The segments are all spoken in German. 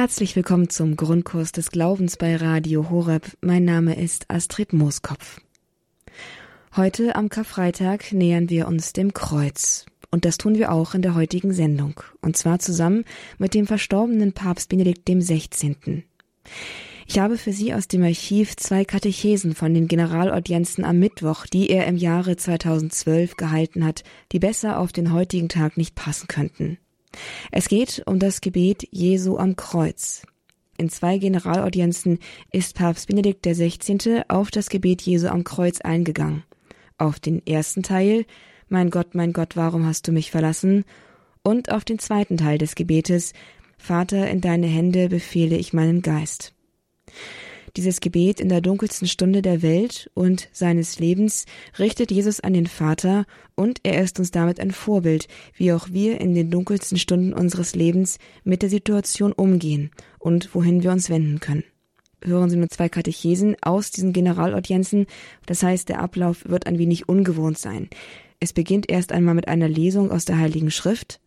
Herzlich willkommen zum Grundkurs des Glaubens bei Radio Horeb. Mein Name ist Astrid Mooskopf. Heute am Karfreitag nähern wir uns dem Kreuz. Und das tun wir auch in der heutigen Sendung. Und zwar zusammen mit dem verstorbenen Papst Benedikt XVI. Ich habe für Sie aus dem Archiv zwei Katechesen von den Generalaudienzen am Mittwoch, die er im Jahre 2012 gehalten hat, die besser auf den heutigen Tag nicht passen könnten. Es geht um das Gebet Jesu am Kreuz. In zwei Generalaudienzen ist Papst Benedikt XVI. auf das Gebet Jesu am Kreuz eingegangen. Auf den ersten Teil, Mein Gott, mein Gott, warum hast du mich verlassen? Und auf den zweiten Teil des Gebetes, Vater, in deine Hände befehle ich meinen Geist. Dieses Gebet in der dunkelsten Stunde der Welt und seines Lebens richtet Jesus an den Vater und er ist uns damit ein Vorbild, wie auch wir in den dunkelsten Stunden unseres Lebens mit der Situation umgehen und wohin wir uns wenden können. Hören Sie nur zwei Katechesen aus diesen Generalaudienzen, das heißt, der Ablauf wird ein wenig ungewohnt sein. Es beginnt erst einmal mit einer Lesung aus der Heiligen Schrift,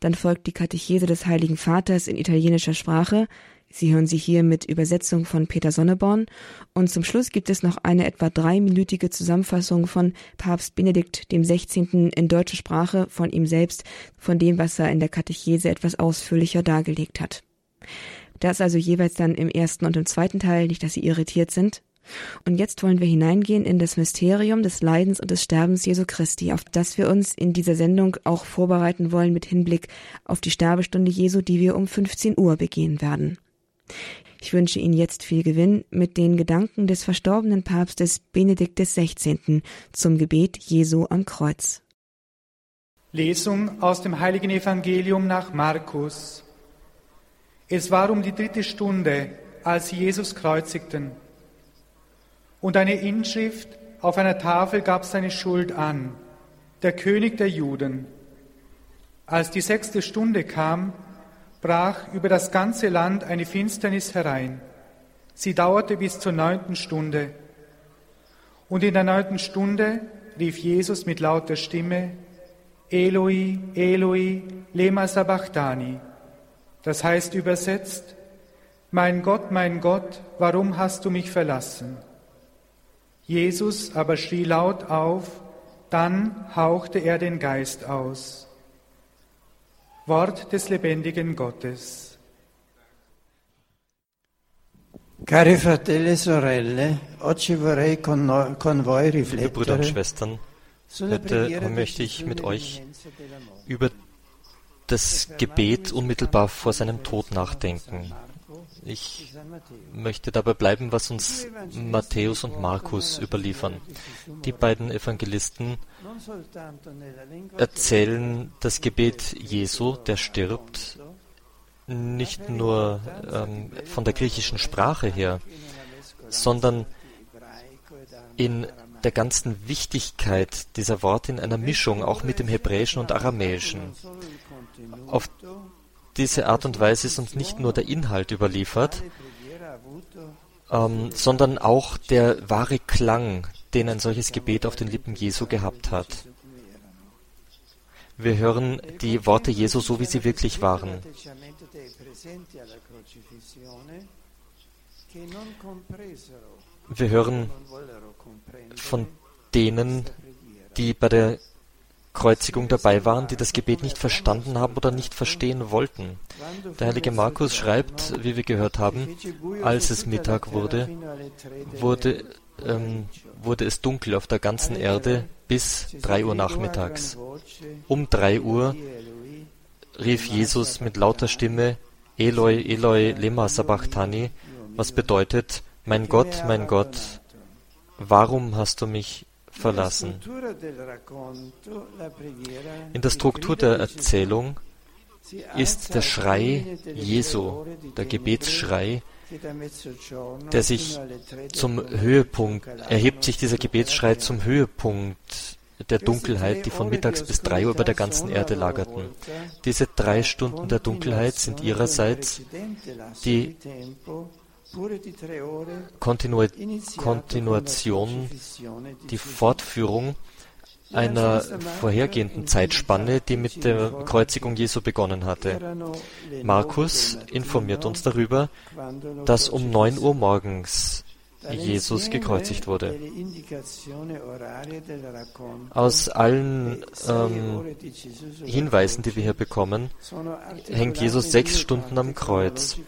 dann folgt die Katechese des Heiligen Vaters in italienischer Sprache, Sie hören sie hier mit Übersetzung von Peter Sonneborn und zum Schluss gibt es noch eine etwa dreiminütige Zusammenfassung von Papst Benedikt dem 16. in deutscher Sprache von ihm selbst, von dem, was er in der Katechese etwas ausführlicher dargelegt hat. Das also jeweils dann im ersten und im zweiten Teil, nicht dass Sie irritiert sind. Und jetzt wollen wir hineingehen in das Mysterium des Leidens und des Sterbens Jesu Christi, auf das wir uns in dieser Sendung auch vorbereiten wollen mit Hinblick auf die Sterbestunde Jesu, die wir um 15 Uhr begehen werden. Ich wünsche Ihnen jetzt viel Gewinn mit den Gedanken des verstorbenen Papstes Benedikt XVI. zum Gebet Jesu am Kreuz. Lesung aus dem heiligen Evangelium nach Markus. Es war um die dritte Stunde, als sie Jesus kreuzigten. Und eine Inschrift auf einer Tafel gab seine Schuld an, der König der Juden. Als die sechste Stunde kam, brach über das ganze Land eine Finsternis herein. Sie dauerte bis zur neunten Stunde. Und in der neunten Stunde rief Jesus mit lauter Stimme, Eloi, Eloi, lema sabachthani. Das heißt übersetzt, mein Gott, mein Gott, warum hast du mich verlassen? Jesus aber schrie laut auf, dann hauchte er den Geist aus. Wort des lebendigen Gottes. Cari fratelli e sorelle, oggi vorrei con, con voi Liebe Brüder und Schwestern, heute möchte ich mit euch über das Gebet unmittelbar vor seinem Tod nachdenken. Ich möchte dabei bleiben, was uns Matthäus und Markus überliefern. Die beiden Evangelisten erzählen das Gebet Jesu, der stirbt, nicht nur ähm, von der griechischen Sprache her, sondern in der ganzen Wichtigkeit dieser Worte in einer Mischung, auch mit dem Hebräischen und Aramäischen. Auf diese Art und Weise ist uns nicht nur der Inhalt überliefert, ähm, sondern auch der wahre Klang, den ein solches Gebet auf den Lippen Jesu gehabt hat. Wir hören die Worte Jesu so, wie sie wirklich waren. Wir hören von denen, die bei der Kreuzigung dabei waren, die das Gebet nicht verstanden haben oder nicht verstehen wollten. Der heilige Markus schreibt, wie wir gehört haben, als es Mittag wurde, wurde, ähm, wurde es dunkel auf der ganzen Erde bis drei Uhr nachmittags. Um drei Uhr rief Jesus mit lauter Stimme, Eloi, Eloi, lema sabachthani, was bedeutet, mein Gott, mein Gott, warum hast du mich verlassen. In der Struktur der Erzählung ist der Schrei Jesu, der Gebetsschrei, der sich zum Höhepunkt, erhebt sich dieser Gebetsschrei zum Höhepunkt der Dunkelheit, die von mittags bis drei Uhr über der ganzen Erde lagerten. Diese drei Stunden der Dunkelheit sind ihrerseits die Kontinu Kontinuation, die Fortführung einer vorhergehenden Zeitspanne, die mit der Kreuzigung Jesu begonnen hatte. Markus informiert uns darüber, dass um 9 Uhr morgens Jesus gekreuzigt wurde. Aus allen ähm, Hinweisen, die wir hier bekommen, hängt Jesus sechs Stunden am Kreuz.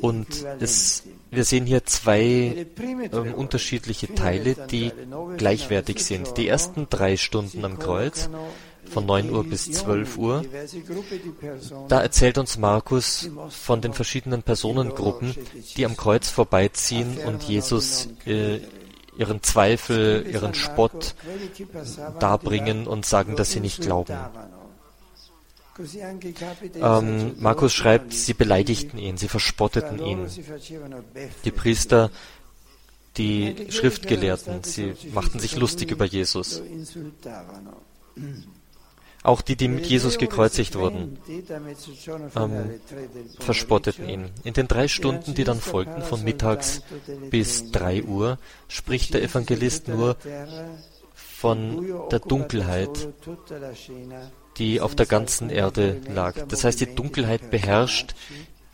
Und es, wir sehen hier zwei ähm, unterschiedliche Teile, die gleichwertig sind. Die ersten drei Stunden am Kreuz von 9 Uhr bis 12 Uhr. Da erzählt uns Markus von den verschiedenen Personengruppen, die am Kreuz vorbeiziehen und Jesus äh, ihren Zweifel, ihren Spott darbringen und sagen, dass sie nicht glauben. Ähm, Markus schreibt, sie beleidigten ihn, sie verspotteten ihn. Die Priester, die Schriftgelehrten, sie machten sich lustig über Jesus. Auch die, die mit Jesus gekreuzigt wurden, ähm, verspotteten ihn. In den drei Stunden, die dann folgten, von mittags bis drei Uhr, spricht der Evangelist nur von der Dunkelheit, die auf der ganzen Erde lag. Das heißt, die Dunkelheit beherrscht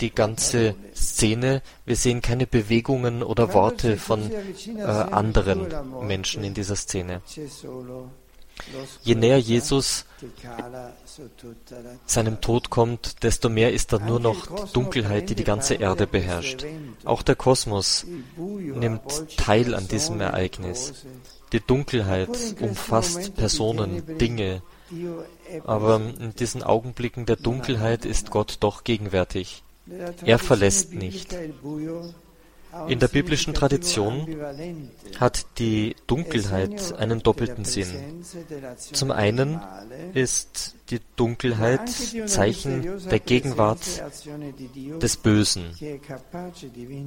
die ganze Szene. Wir sehen keine Bewegungen oder Worte von äh, anderen Menschen in dieser Szene. Je näher Jesus seinem Tod kommt, desto mehr ist da nur noch Dunkelheit, die die ganze Erde beherrscht. Auch der Kosmos nimmt teil an diesem Ereignis. Die Dunkelheit umfasst Personen, Dinge, aber in diesen Augenblicken der Dunkelheit ist Gott doch gegenwärtig. Er verlässt nicht. In der biblischen Tradition hat die Dunkelheit einen doppelten Sinn. Zum einen ist die Dunkelheit Zeichen der Gegenwart des Bösen,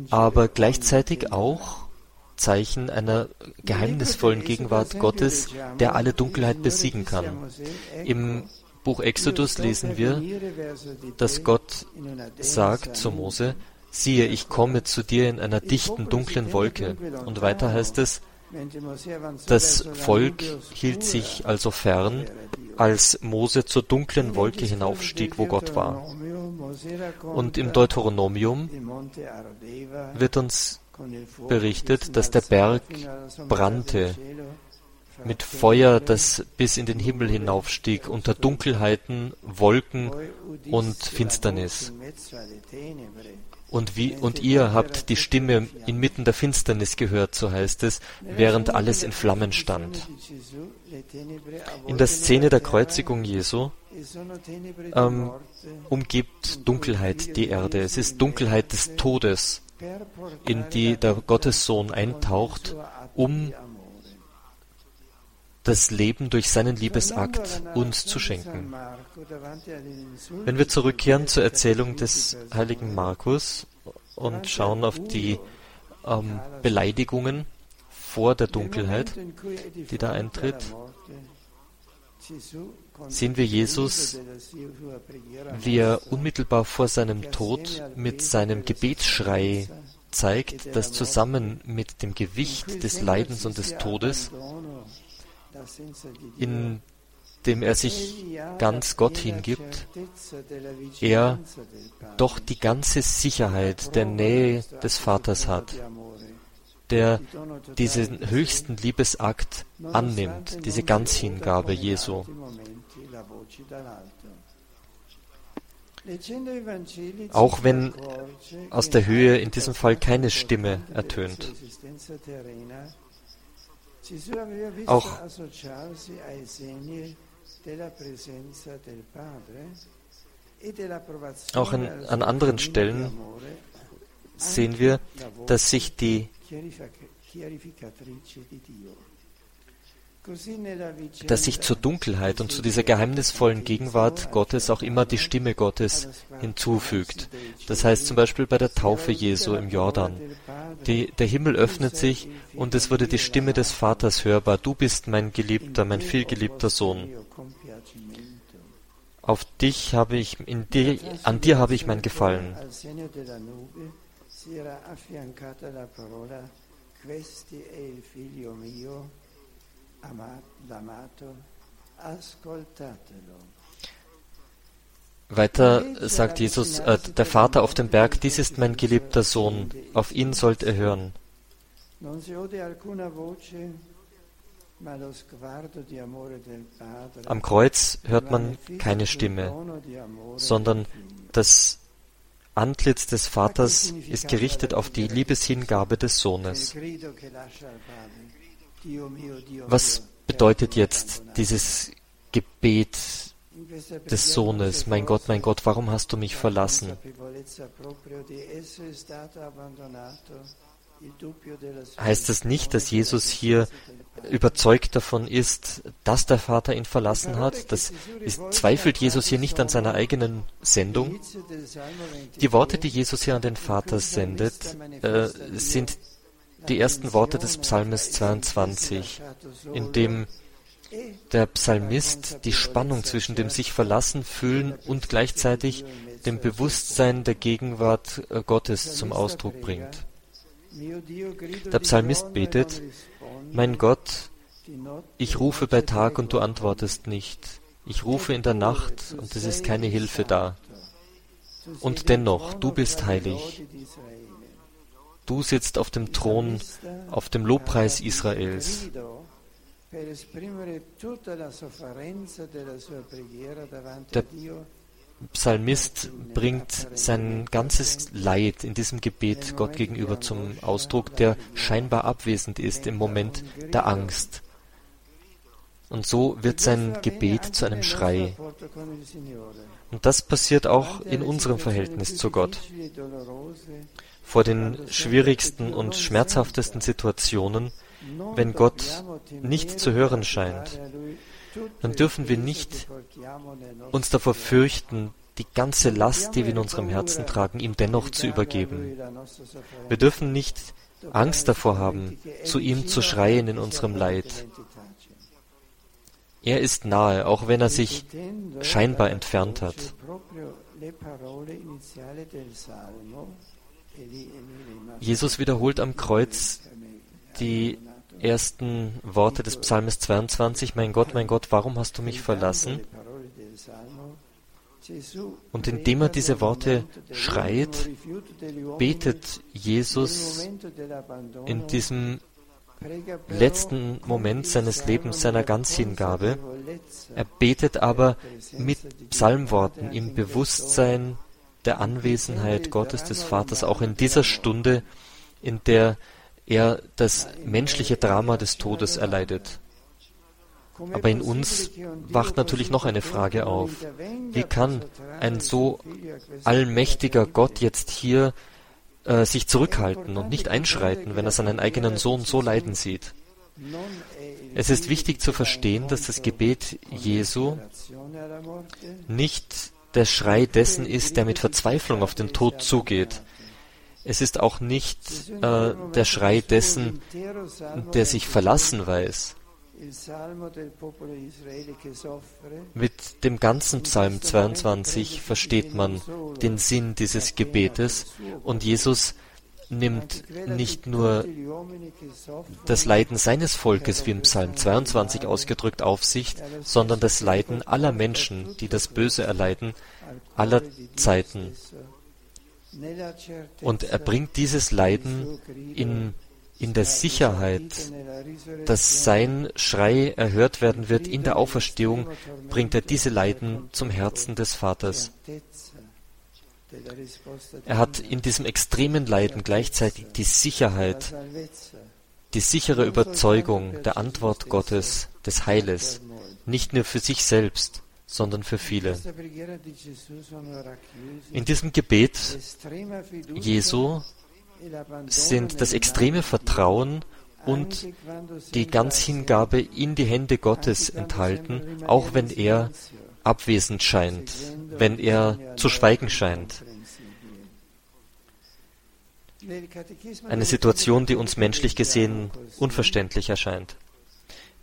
aber gleichzeitig auch Zeichen einer geheimnisvollen Gegenwart Gottes, der alle Dunkelheit besiegen kann. Im Buch Exodus lesen wir, dass Gott sagt zu Mose, siehe, ich komme zu dir in einer dichten, dunklen Wolke. Und weiter heißt es, das Volk hielt sich also fern, als Mose zur dunklen Wolke hinaufstieg, wo Gott war. Und im Deuteronomium wird uns berichtet, dass der Berg brannte mit Feuer, das bis in den Himmel hinaufstieg, unter Dunkelheiten, Wolken und Finsternis. Und, wie, und ihr habt die Stimme inmitten der Finsternis gehört, so heißt es, während alles in Flammen stand. In der Szene der Kreuzigung Jesu ähm, umgibt Dunkelheit die Erde. Es ist Dunkelheit des Todes, in die der Gottessohn eintaucht, um das Leben durch seinen Liebesakt uns zu schenken. Wenn wir zurückkehren zur Erzählung des heiligen Markus und schauen auf die ähm, Beleidigungen vor der Dunkelheit, die da eintritt, sehen wir Jesus, wie er unmittelbar vor seinem Tod mit seinem Gebetsschrei zeigt, dass zusammen mit dem Gewicht des Leidens und des Todes in dem er sich ganz Gott hingibt, er doch die ganze Sicherheit der Nähe des Vaters hat, der diesen höchsten Liebesakt annimmt, diese Ganzhingabe Jesu. Auch wenn aus der Höhe in diesem Fall keine Stimme ertönt. Auch auch in, an anderen Stellen sehen wir, dass sich die dass sich zur Dunkelheit und zu dieser geheimnisvollen Gegenwart Gottes auch immer die Stimme Gottes hinzufügt. Das heißt zum Beispiel bei der Taufe Jesu im Jordan. Die, der Himmel öffnet sich und es wurde die Stimme des Vaters hörbar. Du bist mein Geliebter, mein vielgeliebter Sohn. Auf dich habe ich, in dir, an dir habe ich mein Gefallen. Weiter sagt Jesus, äh, der Vater auf dem Berg, dies ist mein geliebter Sohn, auf ihn sollt ihr hören. Am Kreuz hört man keine Stimme, sondern das Antlitz des Vaters ist gerichtet auf die Liebeshingabe des Sohnes. Was bedeutet jetzt dieses Gebet des Sohnes, mein Gott, mein Gott, warum hast du mich verlassen? Heißt es nicht, dass Jesus hier überzeugt davon ist, dass der Vater ihn verlassen hat? Das ist, zweifelt Jesus hier nicht an seiner eigenen Sendung? Die Worte, die Jesus hier an den Vater sendet, äh, sind die ersten Worte des Psalmes 22, in dem der Psalmist die Spannung zwischen dem sich verlassen fühlen und gleichzeitig dem Bewusstsein der Gegenwart äh, Gottes zum Ausdruck bringt. Der Psalmist betet, mein Gott, ich rufe bei Tag und du antwortest nicht. Ich rufe in der Nacht und es ist keine Hilfe da. Und dennoch, du bist heilig. Du sitzt auf dem Thron, auf dem Lobpreis Israels. Der Psalmist bringt sein ganzes Leid in diesem Gebet Gott gegenüber zum Ausdruck, der scheinbar abwesend ist im Moment der Angst. Und so wird sein Gebet zu einem Schrei. Und das passiert auch in unserem Verhältnis zu Gott. Vor den schwierigsten und schmerzhaftesten Situationen, wenn Gott nicht zu hören scheint, dann dürfen wir nicht uns davor fürchten, die ganze Last, die wir in unserem Herzen tragen, ihm dennoch zu übergeben. Wir dürfen nicht Angst davor haben, zu ihm zu schreien in unserem Leid. Er ist nahe, auch wenn er sich scheinbar entfernt hat. Jesus wiederholt am Kreuz die ersten Worte des Psalmes 22, Mein Gott, mein Gott, warum hast du mich verlassen? Und indem er diese Worte schreit, betet Jesus in diesem letzten Moment seines Lebens, seiner Ganzhingabe. Er betet aber mit Psalmworten im Bewusstsein der Anwesenheit Gottes des Vaters, auch in dieser Stunde, in der er das menschliche Drama des Todes erleidet. Aber in uns wacht natürlich noch eine Frage auf. Wie kann ein so allmächtiger Gott jetzt hier äh, sich zurückhalten und nicht einschreiten, wenn er seinen eigenen Sohn so leiden sieht? Es ist wichtig zu verstehen, dass das Gebet Jesu nicht der Schrei dessen ist, der mit Verzweiflung auf den Tod zugeht, es ist auch nicht äh, der Schrei dessen, der sich verlassen weiß. Mit dem ganzen Psalm 22 versteht man den Sinn dieses Gebetes. und Jesus nimmt nicht nur das Leiden seines Volkes, wie im Psalm 22 ausgedrückt, auf sich, sondern das Leiden aller Menschen, die das Böse erleiden, aller Zeiten. Und er bringt dieses Leiden in, in der Sicherheit, dass sein Schrei erhört werden wird in der Auferstehung, bringt er diese Leiden zum Herzen des Vaters. Er hat in diesem extremen Leiden gleichzeitig die Sicherheit, die sichere Überzeugung der Antwort Gottes, des Heiles, nicht nur für sich selbst, sondern für viele. In diesem Gebet Jesu sind das extreme Vertrauen und die Ganzhingabe in die Hände Gottes enthalten, auch wenn er abwesend scheint, wenn er zu schweigen scheint. Eine Situation, die uns menschlich gesehen unverständlich erscheint.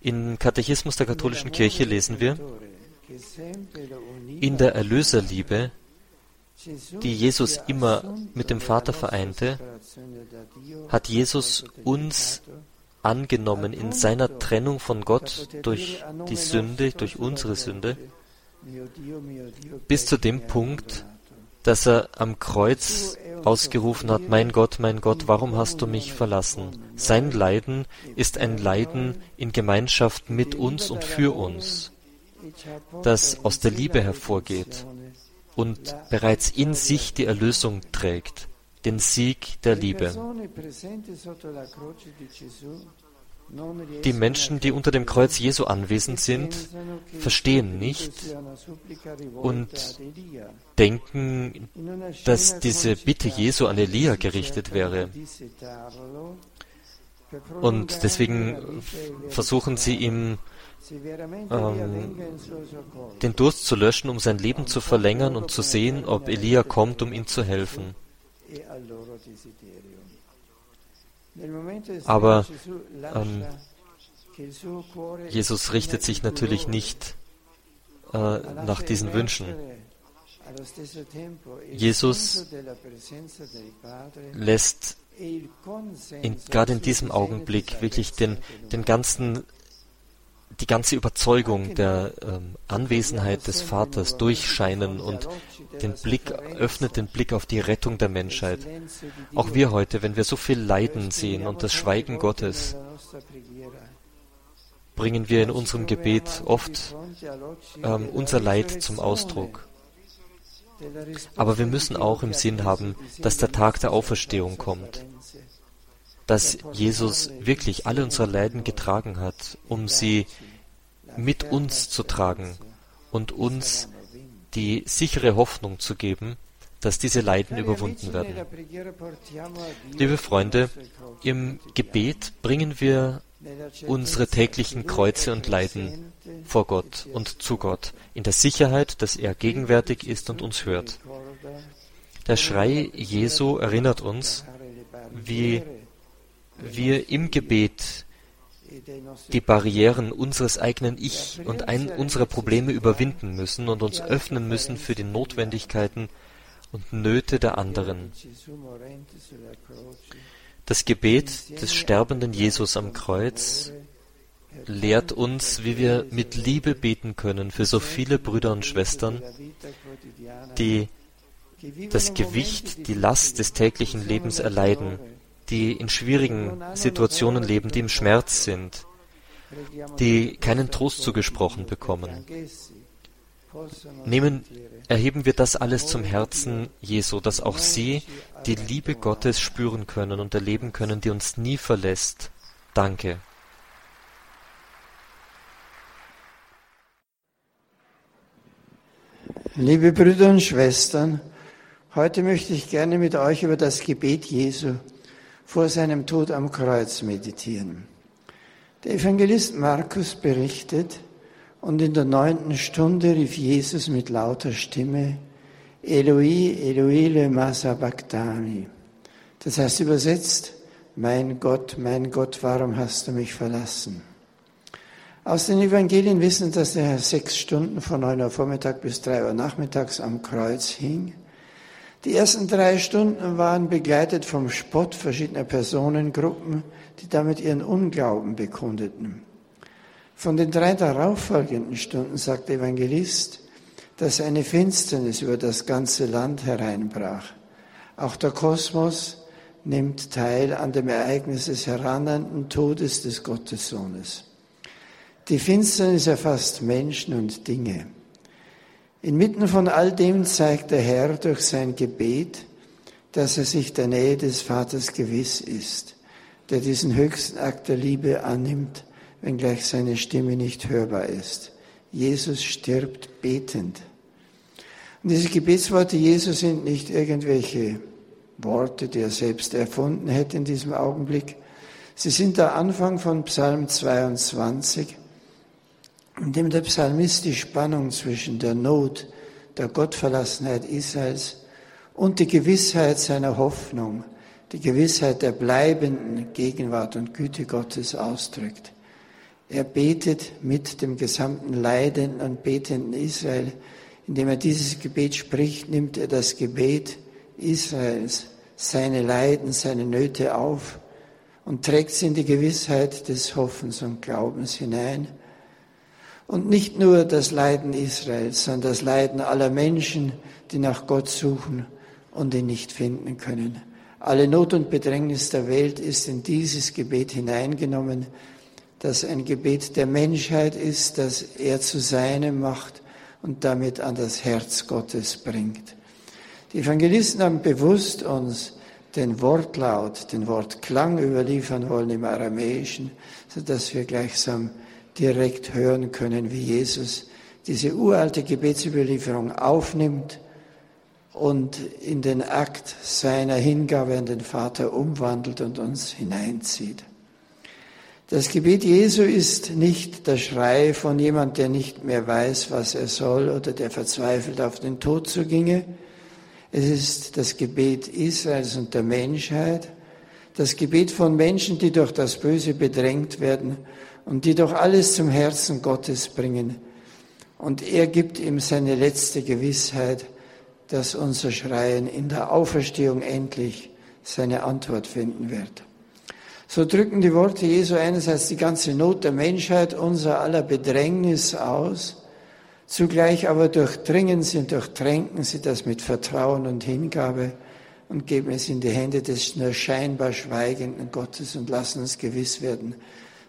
Im Katechismus der katholischen Kirche lesen wir, in der Erlöserliebe, die Jesus immer mit dem Vater vereinte, hat Jesus uns angenommen in seiner Trennung von Gott durch die Sünde, durch unsere Sünde, bis zu dem Punkt, dass er am Kreuz ausgerufen hat, mein Gott, mein Gott, warum hast du mich verlassen? Sein Leiden ist ein Leiden in Gemeinschaft mit uns und für uns, das aus der Liebe hervorgeht und bereits in sich die Erlösung trägt, den Sieg der Liebe. Die Menschen, die unter dem Kreuz Jesu anwesend sind, verstehen nicht und denken, dass diese Bitte Jesu an Elia gerichtet wäre. Und deswegen versuchen sie ihm den Durst zu löschen, um sein Leben zu verlängern und zu sehen, ob Elia kommt, um ihm zu helfen. Aber ähm, Jesus richtet sich natürlich nicht äh, nach diesen Wünschen. Jesus lässt in, gerade in diesem Augenblick wirklich den, den ganzen die ganze Überzeugung der ähm, Anwesenheit des Vaters durchscheinen und den Blick öffnet den Blick auf die Rettung der Menschheit. Auch wir heute, wenn wir so viel Leiden sehen und das Schweigen Gottes, bringen wir in unserem Gebet oft ähm, unser Leid zum Ausdruck. Aber wir müssen auch im Sinn haben, dass der Tag der Auferstehung kommt, dass Jesus wirklich alle unsere Leiden getragen hat, um sie mit uns zu tragen und uns die sichere Hoffnung zu geben, dass diese Leiden überwunden werden. Liebe Freunde, im Gebet bringen wir unsere täglichen Kreuze und Leiden vor Gott und zu Gott, in der Sicherheit, dass er gegenwärtig ist und uns hört. Der Schrei Jesu erinnert uns, wie wir im Gebet die Barrieren unseres eigenen Ich und unserer Probleme überwinden müssen und uns öffnen müssen für die Notwendigkeiten und Nöte der anderen. Das Gebet des sterbenden Jesus am Kreuz lehrt uns, wie wir mit Liebe beten können für so viele Brüder und Schwestern, die das Gewicht, die Last des täglichen Lebens erleiden die in schwierigen Situationen leben, die im Schmerz sind, die keinen Trost zugesprochen bekommen. Nehmen, erheben wir das alles zum Herzen Jesu, dass auch sie die Liebe Gottes spüren können und erleben können, die uns nie verlässt. Danke. Liebe Brüder und Schwestern, heute möchte ich gerne mit euch über das Gebet Jesu vor seinem Tod am Kreuz meditieren. Der Evangelist Markus berichtet, und in der neunten Stunde rief Jesus mit lauter Stimme, Eloi, Eloi, lema sabachthani. Das heißt übersetzt, mein Gott, mein Gott, warum hast du mich verlassen? Aus den Evangelien wissen, dass Herr sechs Stunden von neun Uhr Vormittag bis drei Uhr nachmittags am Kreuz hing die ersten drei Stunden waren begleitet vom Spott verschiedener Personengruppen, die damit ihren Unglauben bekundeten. Von den drei darauffolgenden Stunden sagt der Evangelist, dass eine Finsternis über das ganze Land hereinbrach. Auch der Kosmos nimmt teil an dem Ereignis des herannahenden Todes des Gottessohnes. Die Finsternis erfasst Menschen und Dinge. Inmitten von all dem zeigt der Herr durch sein Gebet, dass er sich der Nähe des Vaters gewiss ist, der diesen höchsten Akt der Liebe annimmt, wenngleich seine Stimme nicht hörbar ist. Jesus stirbt betend. Und diese Gebetsworte Jesu sind nicht irgendwelche Worte, die er selbst erfunden hätte in diesem Augenblick. Sie sind der Anfang von Psalm 22, indem der Psalmist die Spannung zwischen der Not, der Gottverlassenheit Israels und die Gewissheit seiner Hoffnung, die Gewissheit der bleibenden Gegenwart und Güte Gottes ausdrückt. Er betet mit dem gesamten leidenden und betenden Israel. Indem er dieses Gebet spricht, nimmt er das Gebet Israels, seine Leiden, seine Nöte auf und trägt sie in die Gewissheit des Hoffens und Glaubens hinein. Und nicht nur das Leiden Israels, sondern das Leiden aller Menschen, die nach Gott suchen und ihn nicht finden können. Alle Not und Bedrängnis der Welt ist in dieses Gebet hineingenommen, das ein Gebet der Menschheit ist, das er zu seinem macht und damit an das Herz Gottes bringt. Die Evangelisten haben bewusst uns den Wortlaut, den Wortklang überliefern wollen im Aramäischen, sodass wir gleichsam direkt hören können, wie Jesus diese uralte Gebetsüberlieferung aufnimmt und in den Akt seiner Hingabe an den Vater umwandelt und uns hineinzieht. Das Gebet Jesu ist nicht der Schrei von jemand, der nicht mehr weiß, was er soll oder der verzweifelt auf den Tod zuginge. Es ist das Gebet Israels und der Menschheit, das Gebet von Menschen, die durch das Böse bedrängt werden und die doch alles zum Herzen Gottes bringen. Und er gibt ihm seine letzte Gewissheit, dass unser Schreien in der Auferstehung endlich seine Antwort finden wird. So drücken die Worte Jesu einerseits die ganze Not der Menschheit, unser aller Bedrängnis aus, zugleich aber durchdringen sie und durchtränken sie das mit Vertrauen und Hingabe und geben es in die Hände des nur scheinbar schweigenden Gottes und lassen uns gewiss werden,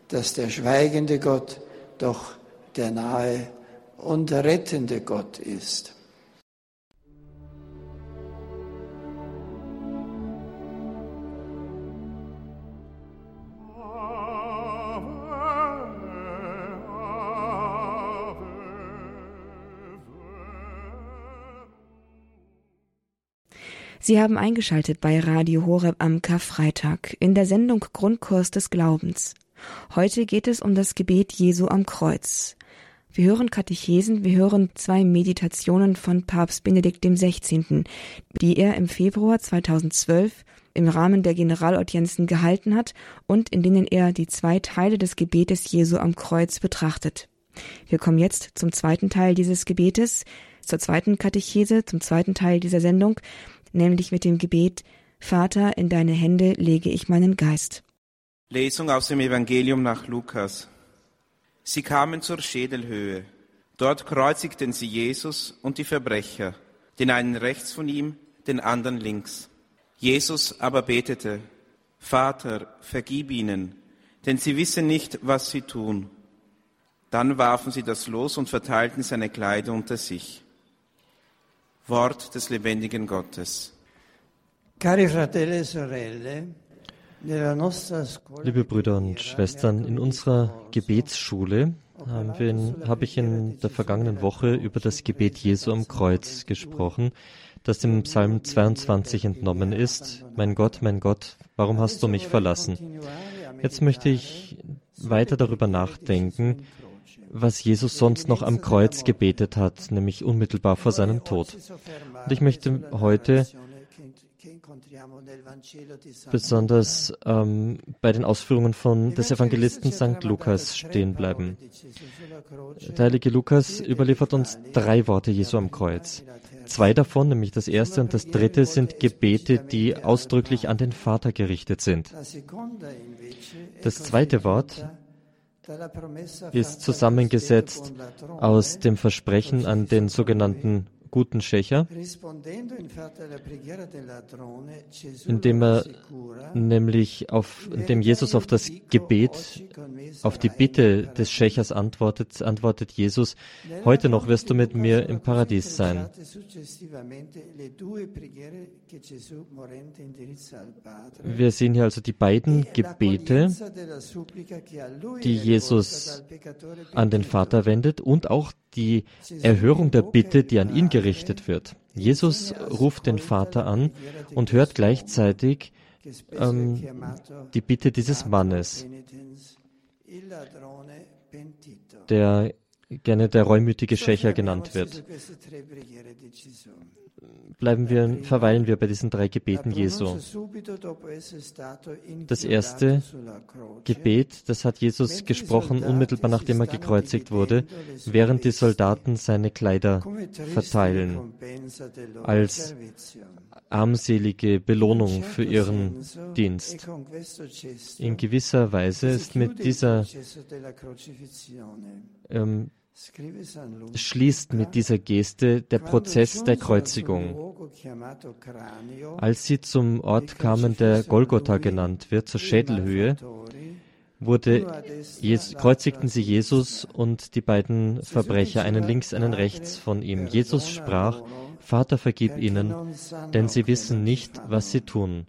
dass der schweigende Gott doch der nahe und rettende Gott ist. Sie haben eingeschaltet bei Radio Horeb am Karfreitag in der Sendung Grundkurs des Glaubens. Heute geht es um das Gebet Jesu am Kreuz. Wir hören Katechesen, wir hören zwei Meditationen von Papst Benedikt XVI., die er im Februar 2012 im Rahmen der Generalaudienzen gehalten hat und in denen er die zwei Teile des Gebetes Jesu am Kreuz betrachtet. Wir kommen jetzt zum zweiten Teil dieses Gebetes, zur zweiten Katechese, zum zweiten Teil dieser Sendung, nämlich mit dem Gebet Vater, in deine Hände lege ich meinen Geist. Lesung aus dem Evangelium nach Lukas. Sie kamen zur Schädelhöhe. Dort kreuzigten sie Jesus und die Verbrecher, den einen rechts von ihm, den anderen links. Jesus aber betete, Vater, vergib ihnen, denn sie wissen nicht, was sie tun. Dann warfen sie das Los und verteilten seine Kleider unter sich. Wort des lebendigen Gottes. Cari fratelli e sorelle, Liebe Brüder und Schwestern, in unserer Gebetsschule habe hab ich in der vergangenen Woche über das Gebet Jesu am Kreuz gesprochen, das dem Psalm 22 entnommen ist. Mein Gott, mein Gott, warum hast du mich verlassen? Jetzt möchte ich weiter darüber nachdenken, was Jesus sonst noch am Kreuz gebetet hat, nämlich unmittelbar vor seinem Tod. Und ich möchte heute besonders ähm, bei den Ausführungen von des Evangelisten St. Lukas stehen bleiben. Der heilige Lukas überliefert uns drei Worte Jesu am Kreuz. Zwei davon, nämlich das erste und das dritte, sind Gebete, die ausdrücklich an den Vater gerichtet sind. Das zweite Wort ist zusammengesetzt aus dem Versprechen an den sogenannten guten Schächer, indem er nämlich auf, indem Jesus auf das Gebet, auf die Bitte des Schächers antwortet, antwortet Jesus, heute noch wirst du mit mir im Paradies sein. Wir sehen hier also die beiden Gebete, die Jesus an den Vater wendet und auch die Erhörung der Bitte, die an ihn gerichtet wird. Jesus ruft den Vater an und hört gleichzeitig ähm, die Bitte dieses Mannes, der gerne der reumütige Schächer genannt wird. Bleiben wir, verweilen wir bei diesen drei Gebeten Jesu. Das erste Gebet, das hat Jesus gesprochen, unmittelbar nachdem er gekreuzigt wurde, während die Soldaten seine Kleider verteilen, als armselige Belohnung für ihren Dienst. In gewisser Weise ist mit dieser ähm, schließt mit dieser Geste der Prozess der Kreuzigung. Als sie zum Ort kamen, der Golgotha genannt wird, zur Schädelhöhe, wurde, kreuzigten sie Jesus und die beiden Verbrecher, einen links, einen rechts von ihm. Jesus sprach, Vater, vergib ihnen, denn sie wissen nicht, was sie tun.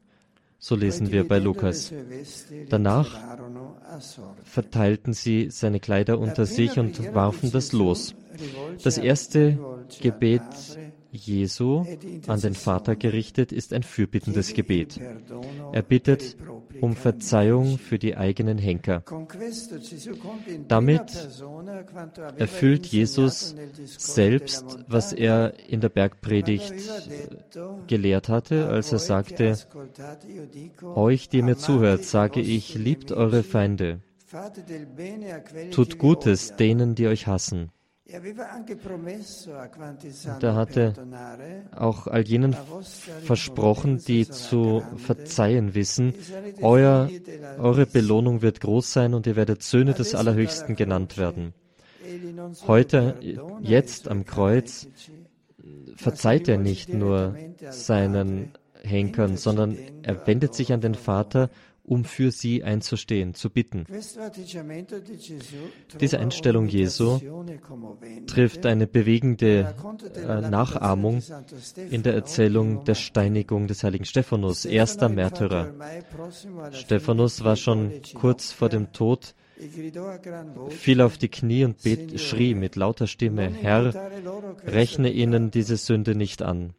So lesen wir bei Lukas. Danach verteilten sie seine Kleider unter sich und warfen das los. Das erste Gebet Jesu an den Vater gerichtet ist ein fürbittendes Gebet. Er bittet um Verzeihung für die eigenen Henker. Damit erfüllt Jesus selbst, was er in der Bergpredigt gelehrt hatte, als er sagte, euch, die mir zuhört, sage ich, liebt eure Feinde, tut Gutes denen, die euch hassen. Und er hatte auch all jenen versprochen, die zu verzeihen wissen, Euer, eure Belohnung wird groß sein und ihr werdet Söhne des Allerhöchsten genannt werden. Heute, jetzt am Kreuz, verzeiht er nicht nur seinen Henkern, sondern er wendet sich an den Vater um für sie einzustehen, zu bitten. Diese Einstellung Jesu trifft eine bewegende äh, Nachahmung in der Erzählung der Steinigung des heiligen Stephanus, erster Märtyrer. Stephanus war schon kurz vor dem Tod fiel auf die Knie und bet, schrie mit lauter Stimme, Herr, rechne ihnen diese Sünde nicht an.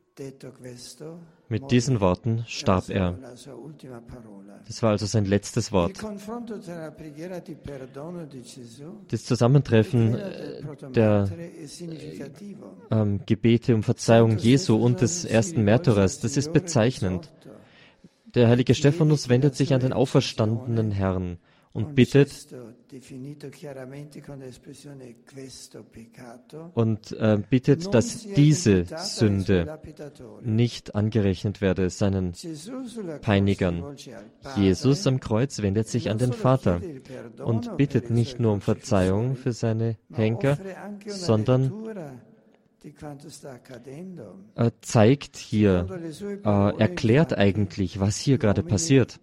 Mit diesen Worten starb er. Das war also sein letztes Wort. Das Zusammentreffen äh, der ähm, Gebete um Verzeihung Jesu und des ersten Märtyrers, das ist bezeichnend. Der heilige Stephanus wendet sich an den auferstandenen Herrn und bittet und äh, bittet, dass diese Sünde nicht angerechnet werde seinen Peinigern. Jesus am Kreuz wendet sich an den Vater und bittet nicht nur um Verzeihung für seine Henker, sondern er zeigt hier, äh, erklärt eigentlich, was hier gerade passiert.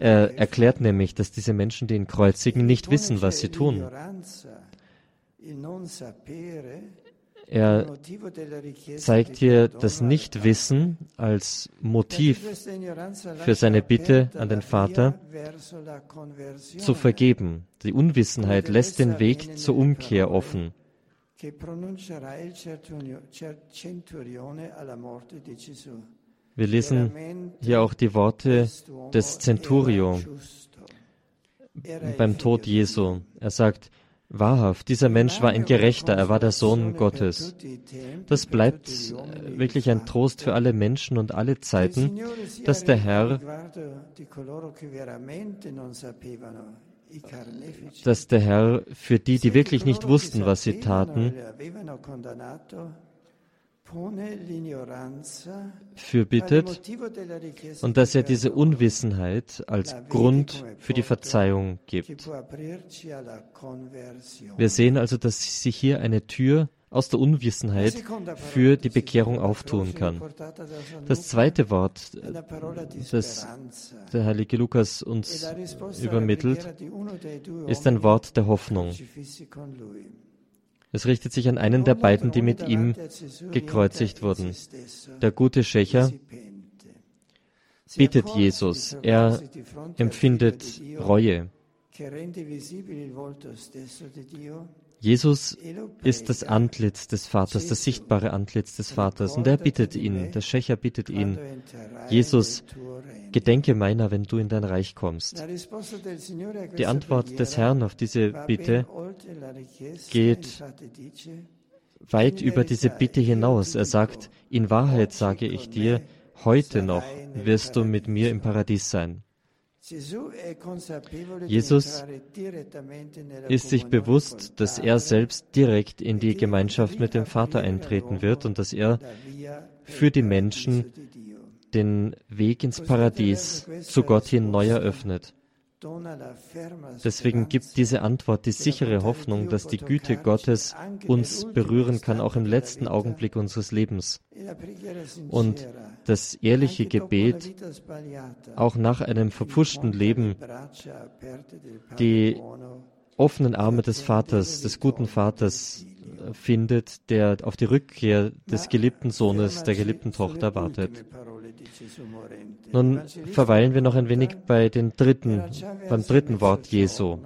Er erklärt nämlich, dass diese Menschen, die ihn kreuzigen, nicht wissen, was sie tun. Er zeigt hier das Nichtwissen als Motiv für seine Bitte an den Vater zu vergeben. Die Unwissenheit lässt den Weg zur Umkehr offen. Wir lesen hier auch die Worte des Centurio beim Tod Jesu. Er sagt, Wahrhaft, dieser Mensch war ein Gerechter, er war der Sohn Gottes. Das bleibt wirklich ein Trost für alle Menschen und alle Zeiten, dass der Herr, dass der Herr für die, die wirklich nicht wussten, was sie taten, fürbittet und dass er diese Unwissenheit als Grund für die Verzeihung gibt. Wir sehen also, dass sich hier eine Tür aus der Unwissenheit für die Bekehrung auftun kann. Das zweite Wort, das der heilige Lukas uns übermittelt, ist ein Wort der Hoffnung. Es richtet sich an einen der beiden, die mit ihm gekreuzigt wurden. Der gute Schächer bittet Jesus. Er empfindet Reue. Jesus ist das Antlitz des Vaters, das sichtbare Antlitz des Vaters. Und er bittet ihn, der Schächer bittet ihn, Jesus, gedenke meiner, wenn du in dein Reich kommst. Die Antwort des Herrn auf diese Bitte geht weit über diese Bitte hinaus. Er sagt, in Wahrheit sage ich dir, heute noch wirst du mit mir im Paradies sein. Jesus ist sich bewusst, dass er selbst direkt in die Gemeinschaft mit dem Vater eintreten wird und dass er für die Menschen den Weg ins Paradies zu Gott hin neu eröffnet. Deswegen gibt diese Antwort die sichere Hoffnung, dass die Güte Gottes uns berühren kann, auch im letzten Augenblick unseres Lebens. Und das ehrliche Gebet, auch nach einem verpfuschten Leben, die offenen Arme des Vaters, des guten Vaters findet, der auf die Rückkehr des geliebten Sohnes, der geliebten Tochter wartet. Nun verweilen wir noch ein wenig bei den dritten, beim dritten Wort Jesu.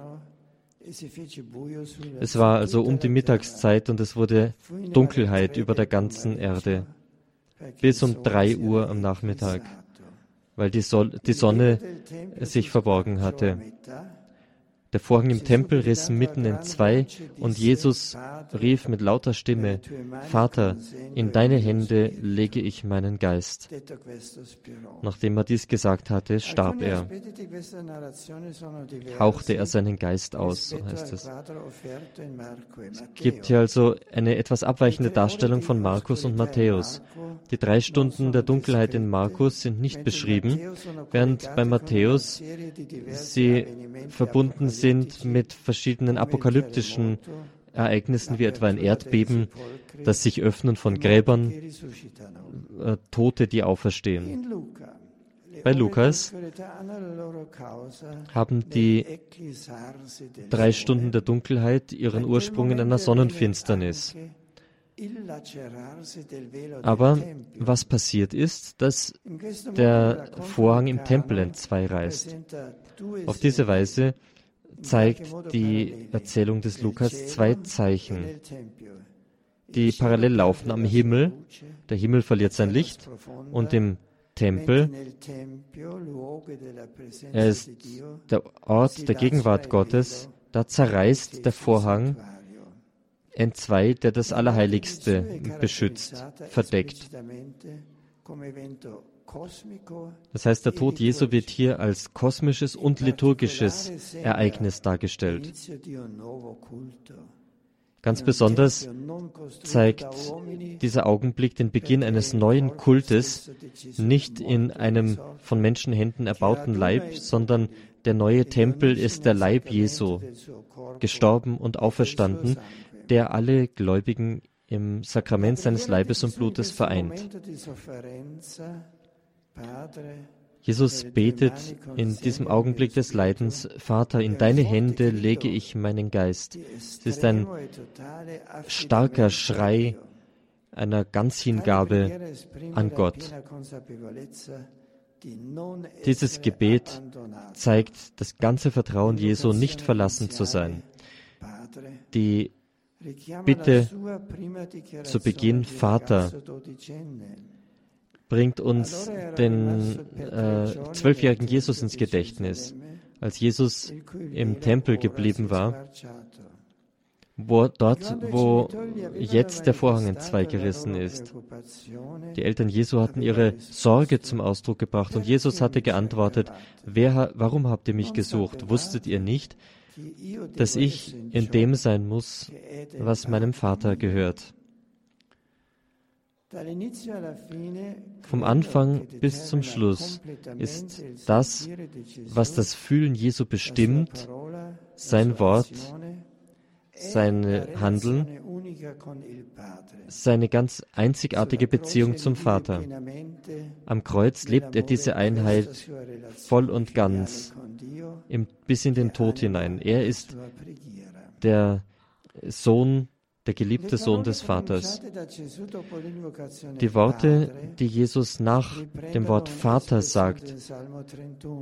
Es war also um die Mittagszeit und es wurde Dunkelheit über der ganzen Erde bis um drei Uhr am Nachmittag, weil die, Sonne sich verborgen hatte. Der Vorhang im Tempel riss mitten in zwei und Jesus rief mit lauter Stimme, Vater, in deine Hände lege ich meinen Geist. Nachdem er dies gesagt hatte, starb er. Hauchte er seinen Geist aus, so heißt es. Es gibt hier also eine etwas abweichende Darstellung von Markus und Matthäus. Die drei Stunden der Dunkelheit in Markus sind nicht beschrieben, während bei Matthäus sie verbunden sind sind mit verschiedenen apokalyptischen Ereignissen wie etwa ein Erdbeben, das sich öffnen von Gräbern, äh, Tote, die auferstehen. Bei Lukas haben die drei Stunden der Dunkelheit ihren Ursprung in einer Sonnenfinsternis. Aber was passiert ist, dass der Vorhang im Tempel entzwei reißt. Auf diese Weise zeigt die Erzählung des Lukas zwei Zeichen, die parallel laufen am Himmel. Der Himmel verliert sein Licht und im Tempel, er ist der Ort der Gegenwart Gottes, da zerreißt der Vorhang entzwei, der das Allerheiligste beschützt, verdeckt. Das heißt, der Tod Jesu wird hier als kosmisches und liturgisches Ereignis dargestellt. Ganz besonders zeigt dieser Augenblick den Beginn eines neuen Kultes, nicht in einem von Menschenhänden erbauten Leib, sondern der neue Tempel ist der Leib Jesu, gestorben und auferstanden, der alle Gläubigen im Sakrament seines Leibes und Blutes vereint. Jesus betet in diesem Augenblick des Leidens, Vater, in deine Hände lege ich meinen Geist. Es ist ein starker Schrei einer Ganzhingabe an Gott. Dieses Gebet zeigt das ganze Vertrauen Jesu, nicht verlassen zu sein. Die Bitte zu Beginn, Vater, bringt uns den äh, zwölfjährigen Jesus ins Gedächtnis, als Jesus im Tempel geblieben war, wo, dort, wo jetzt der Vorhang in zwei gerissen ist. Die Eltern Jesu hatten ihre Sorge zum Ausdruck gebracht und Jesus hatte geantwortet, Wer, warum habt ihr mich gesucht? Wusstet ihr nicht, dass ich in dem sein muss, was meinem Vater gehört? Vom Anfang bis zum Schluss ist das, was das Fühlen Jesu bestimmt, sein Wort, sein Handeln, seine ganz einzigartige Beziehung zum Vater. Am Kreuz lebt er diese Einheit voll und ganz, im, bis in den Tod hinein. Er ist der Sohn der geliebte Sohn des Vaters. Die Worte, die Jesus nach dem Wort Vater sagt,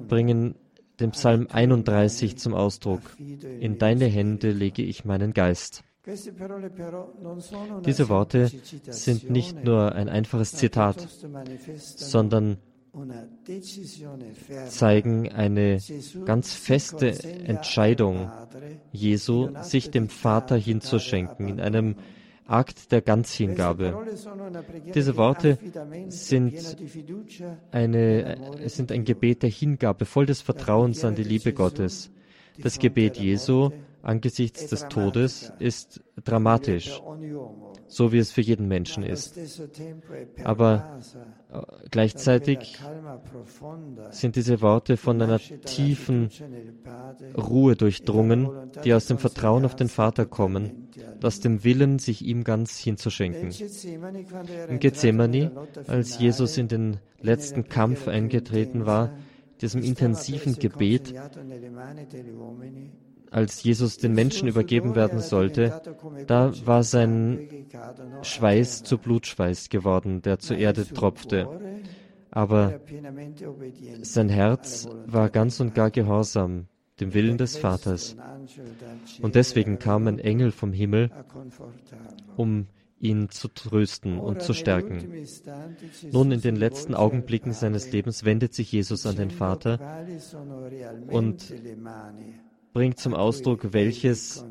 bringen den Psalm 31 zum Ausdruck. In deine Hände lege ich meinen Geist. Diese Worte sind nicht nur ein einfaches Zitat, sondern zeigen eine ganz feste Entscheidung Jesu, sich dem Vater hinzuschenken, in einem Akt der Ganzhingabe. Diese Worte sind, eine, sind ein Gebet der Hingabe, voll des Vertrauens an die Liebe Gottes. Das Gebet Jesu angesichts des Todes ist dramatisch, so wie es für jeden Menschen ist. Aber äh, gleichzeitig sind diese Worte von einer tiefen Ruhe durchdrungen, die aus dem Vertrauen auf den Vater kommen, aus dem Willen, sich ihm ganz hinzuschenken. In Gethsemane, als Jesus in den letzten Kampf eingetreten war, diesem intensiven Gebet, als Jesus den Menschen übergeben werden sollte, da war sein Schweiß zu Blutschweiß geworden, der zur Erde tropfte. Aber sein Herz war ganz und gar gehorsam dem Willen des Vaters. Und deswegen kam ein Engel vom Himmel, um ihn zu trösten und zu stärken. Nun in den letzten Augenblicken seines Lebens wendet sich Jesus an den Vater und bringt zum Ausdruck, welches,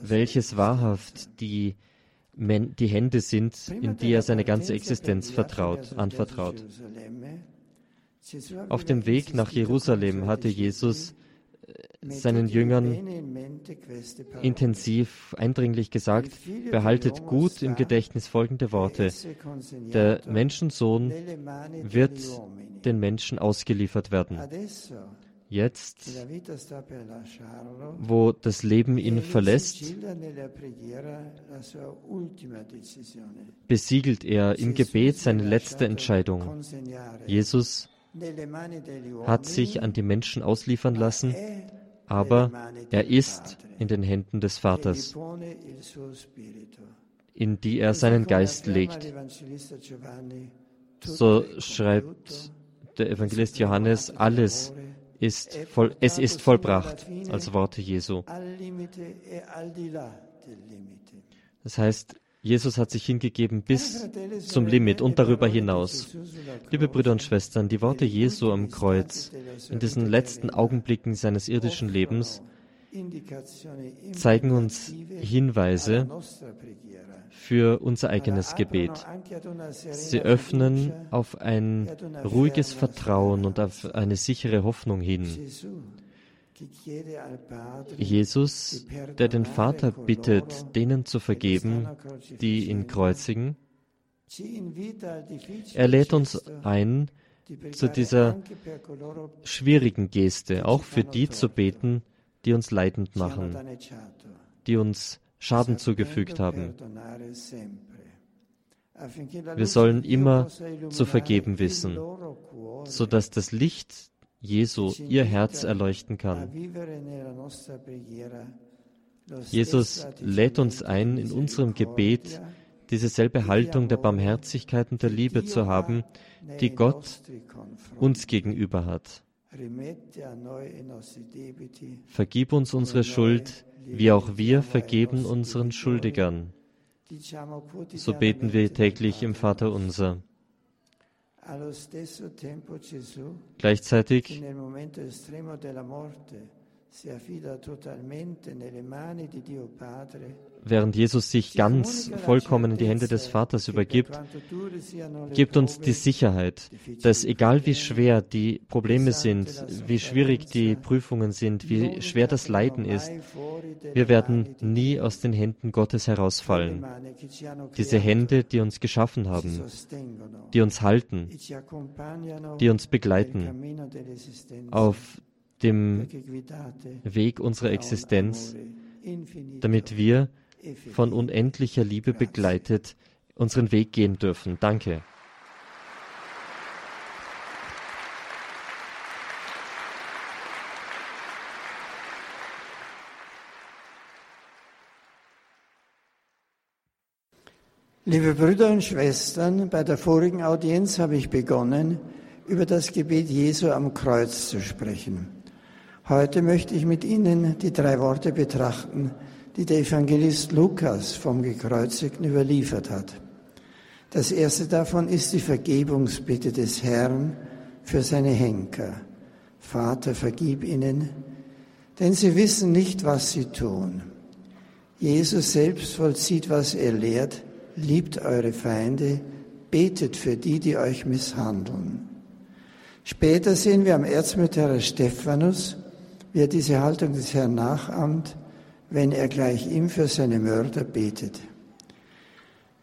welches wahrhaft die, die Hände sind, in die er seine ganze Existenz vertraut, anvertraut. Auf dem Weg nach Jerusalem hatte Jesus äh, seinen Jüngern intensiv, eindringlich gesagt, behaltet gut im Gedächtnis folgende Worte. Der Menschensohn wird den Menschen ausgeliefert werden. Jetzt, wo das Leben ihn verlässt, besiegelt er im Gebet seine letzte Entscheidung. Jesus hat sich an die Menschen ausliefern lassen, aber er ist in den Händen des Vaters, in die er seinen Geist legt. So schreibt der Evangelist Johannes, alles ist voll, es ist vollbracht, als Worte Jesu. Das heißt, Jesus hat sich hingegeben bis zum Limit und darüber hinaus. Liebe Brüder und Schwestern, die Worte Jesu am Kreuz in diesen letzten Augenblicken seines irdischen Lebens zeigen uns Hinweise für unser eigenes Gebet. Sie öffnen auf ein ruhiges Vertrauen und auf eine sichere Hoffnung hin. Jesus, der den Vater bittet, denen zu vergeben, die ihn kreuzigen, er lädt uns ein, zu dieser schwierigen Geste, auch für die zu beten, die uns leidend machen, die uns Schaden zugefügt haben. Wir sollen immer zu vergeben wissen, sodass das Licht Jesu ihr Herz erleuchten kann. Jesus lädt uns ein, in unserem Gebet diese selbe Haltung der Barmherzigkeit und der Liebe zu haben, die Gott uns gegenüber hat. Vergib uns unsere Schuld, wie auch wir vergeben unseren Schuldigern. So beten wir täglich im Vater unser. Gleichzeitig während Jesus sich ganz vollkommen in die Hände des Vaters übergibt, gibt uns die Sicherheit, dass egal wie schwer die Probleme sind, wie schwierig die Prüfungen sind, wie schwer das Leiden ist, wir werden nie aus den Händen Gottes herausfallen. Diese Hände, die uns geschaffen haben, die uns halten, die uns begleiten auf dem Weg unserer Existenz, damit wir von unendlicher Liebe begleitet unseren Weg gehen dürfen. Danke. Liebe Brüder und Schwestern, bei der vorigen Audienz habe ich begonnen, über das Gebet Jesu am Kreuz zu sprechen. Heute möchte ich mit Ihnen die drei Worte betrachten, die der Evangelist Lukas vom Gekreuzigten überliefert hat. Das erste davon ist die Vergebungsbitte des Herrn für seine Henker. Vater, vergib ihnen, denn sie wissen nicht, was sie tun. Jesus selbst vollzieht, was er lehrt, liebt eure Feinde, betet für die, die euch misshandeln. Später sehen wir am Erzmütterer Stephanus, wie er diese Haltung des Herrn nachahmt, wenn er gleich ihm für seine Mörder betet.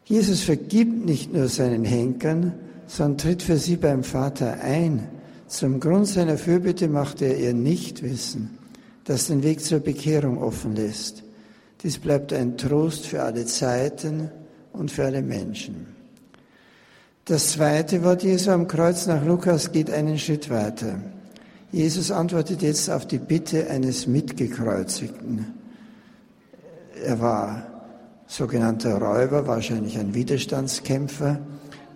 Jesus vergibt nicht nur seinen Henkern, sondern tritt für sie beim Vater ein. Zum Grund seiner Fürbitte macht er ihr Nichtwissen, das den Weg zur Bekehrung offen lässt. Dies bleibt ein Trost für alle Zeiten und für alle Menschen. Das zweite Wort Jesu am Kreuz nach Lukas geht einen Schritt weiter. Jesus antwortet jetzt auf die Bitte eines Mitgekreuzigten. Er war sogenannter Räuber, wahrscheinlich ein Widerstandskämpfer,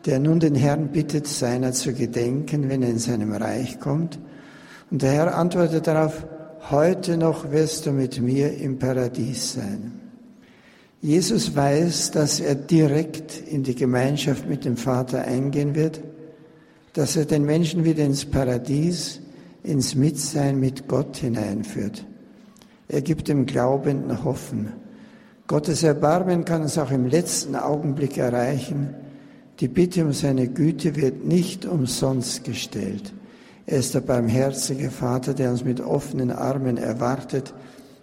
der nun den Herrn bittet, seiner zu gedenken, wenn er in seinem Reich kommt. Und der Herr antwortet darauf, heute noch wirst du mit mir im Paradies sein. Jesus weiß, dass er direkt in die Gemeinschaft mit dem Vater eingehen wird, dass er den Menschen wieder ins Paradies, ins Mitsein mit Gott hineinführt. Er gibt dem Glaubenden Hoffen. Gottes Erbarmen kann uns auch im letzten Augenblick erreichen. Die Bitte um seine Güte wird nicht umsonst gestellt. Er ist der barmherzige Vater, der uns mit offenen Armen erwartet.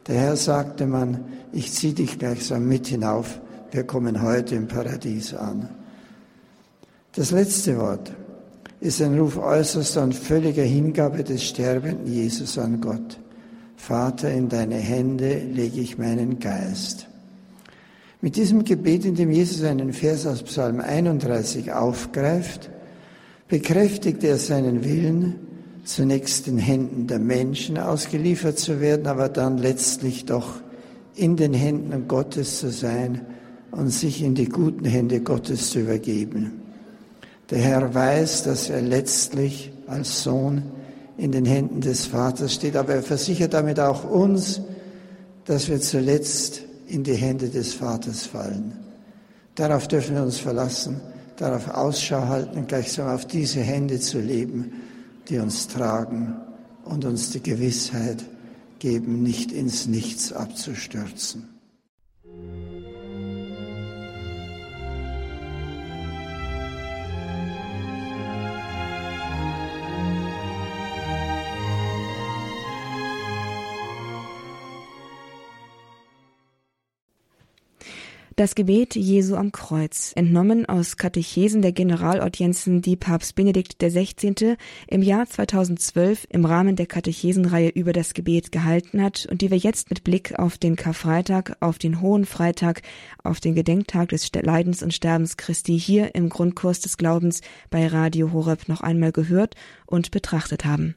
Der Herr sagte man, ich ziehe dich gleichsam mit hinauf, wir kommen heute im Paradies an. Das letzte Wort ist ein Ruf äußerster und völliger Hingabe des sterbenden Jesus an Gott. Vater, in deine Hände lege ich meinen Geist. Mit diesem Gebet, in dem Jesus einen Vers aus Psalm 31 aufgreift, bekräftigt er seinen Willen, zunächst den Händen der Menschen ausgeliefert zu werden, aber dann letztlich doch in den Händen Gottes zu sein und sich in die guten Hände Gottes zu übergeben. Der Herr weiß, dass er letztlich als Sohn in den Händen des Vaters steht, aber er versichert damit auch uns, dass wir zuletzt in die Hände des Vaters fallen. Darauf dürfen wir uns verlassen, darauf Ausschau halten, gleichsam auf diese Hände zu leben die uns tragen und uns die Gewissheit geben, nicht ins Nichts abzustürzen. Das Gebet Jesu am Kreuz, entnommen aus Katechesen der Generalaudienzen, die Papst Benedikt XVI. im Jahr 2012 im Rahmen der Katechesenreihe über das Gebet gehalten hat und die wir jetzt mit Blick auf den Karfreitag, auf den Hohen Freitag, auf den Gedenktag des Leidens und Sterbens Christi hier im Grundkurs des Glaubens bei Radio Horeb noch einmal gehört und betrachtet haben.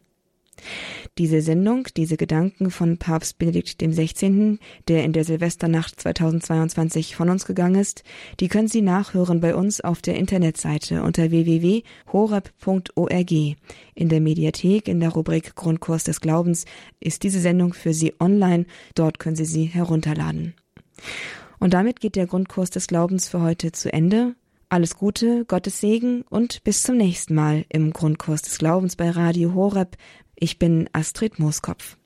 Diese Sendung, diese Gedanken von Papst Benedikt XVI., der in der Silvesternacht 2022 von uns gegangen ist, die können Sie nachhören bei uns auf der Internetseite unter www.horeb.org. In der Mediathek in der Rubrik Grundkurs des Glaubens ist diese Sendung für Sie online, dort können Sie sie herunterladen. Und damit geht der Grundkurs des Glaubens für heute zu Ende. Alles Gute, Gottes Segen und bis zum nächsten Mal im Grundkurs des Glaubens bei Radio Horeb ich bin Astrid Mooskopf.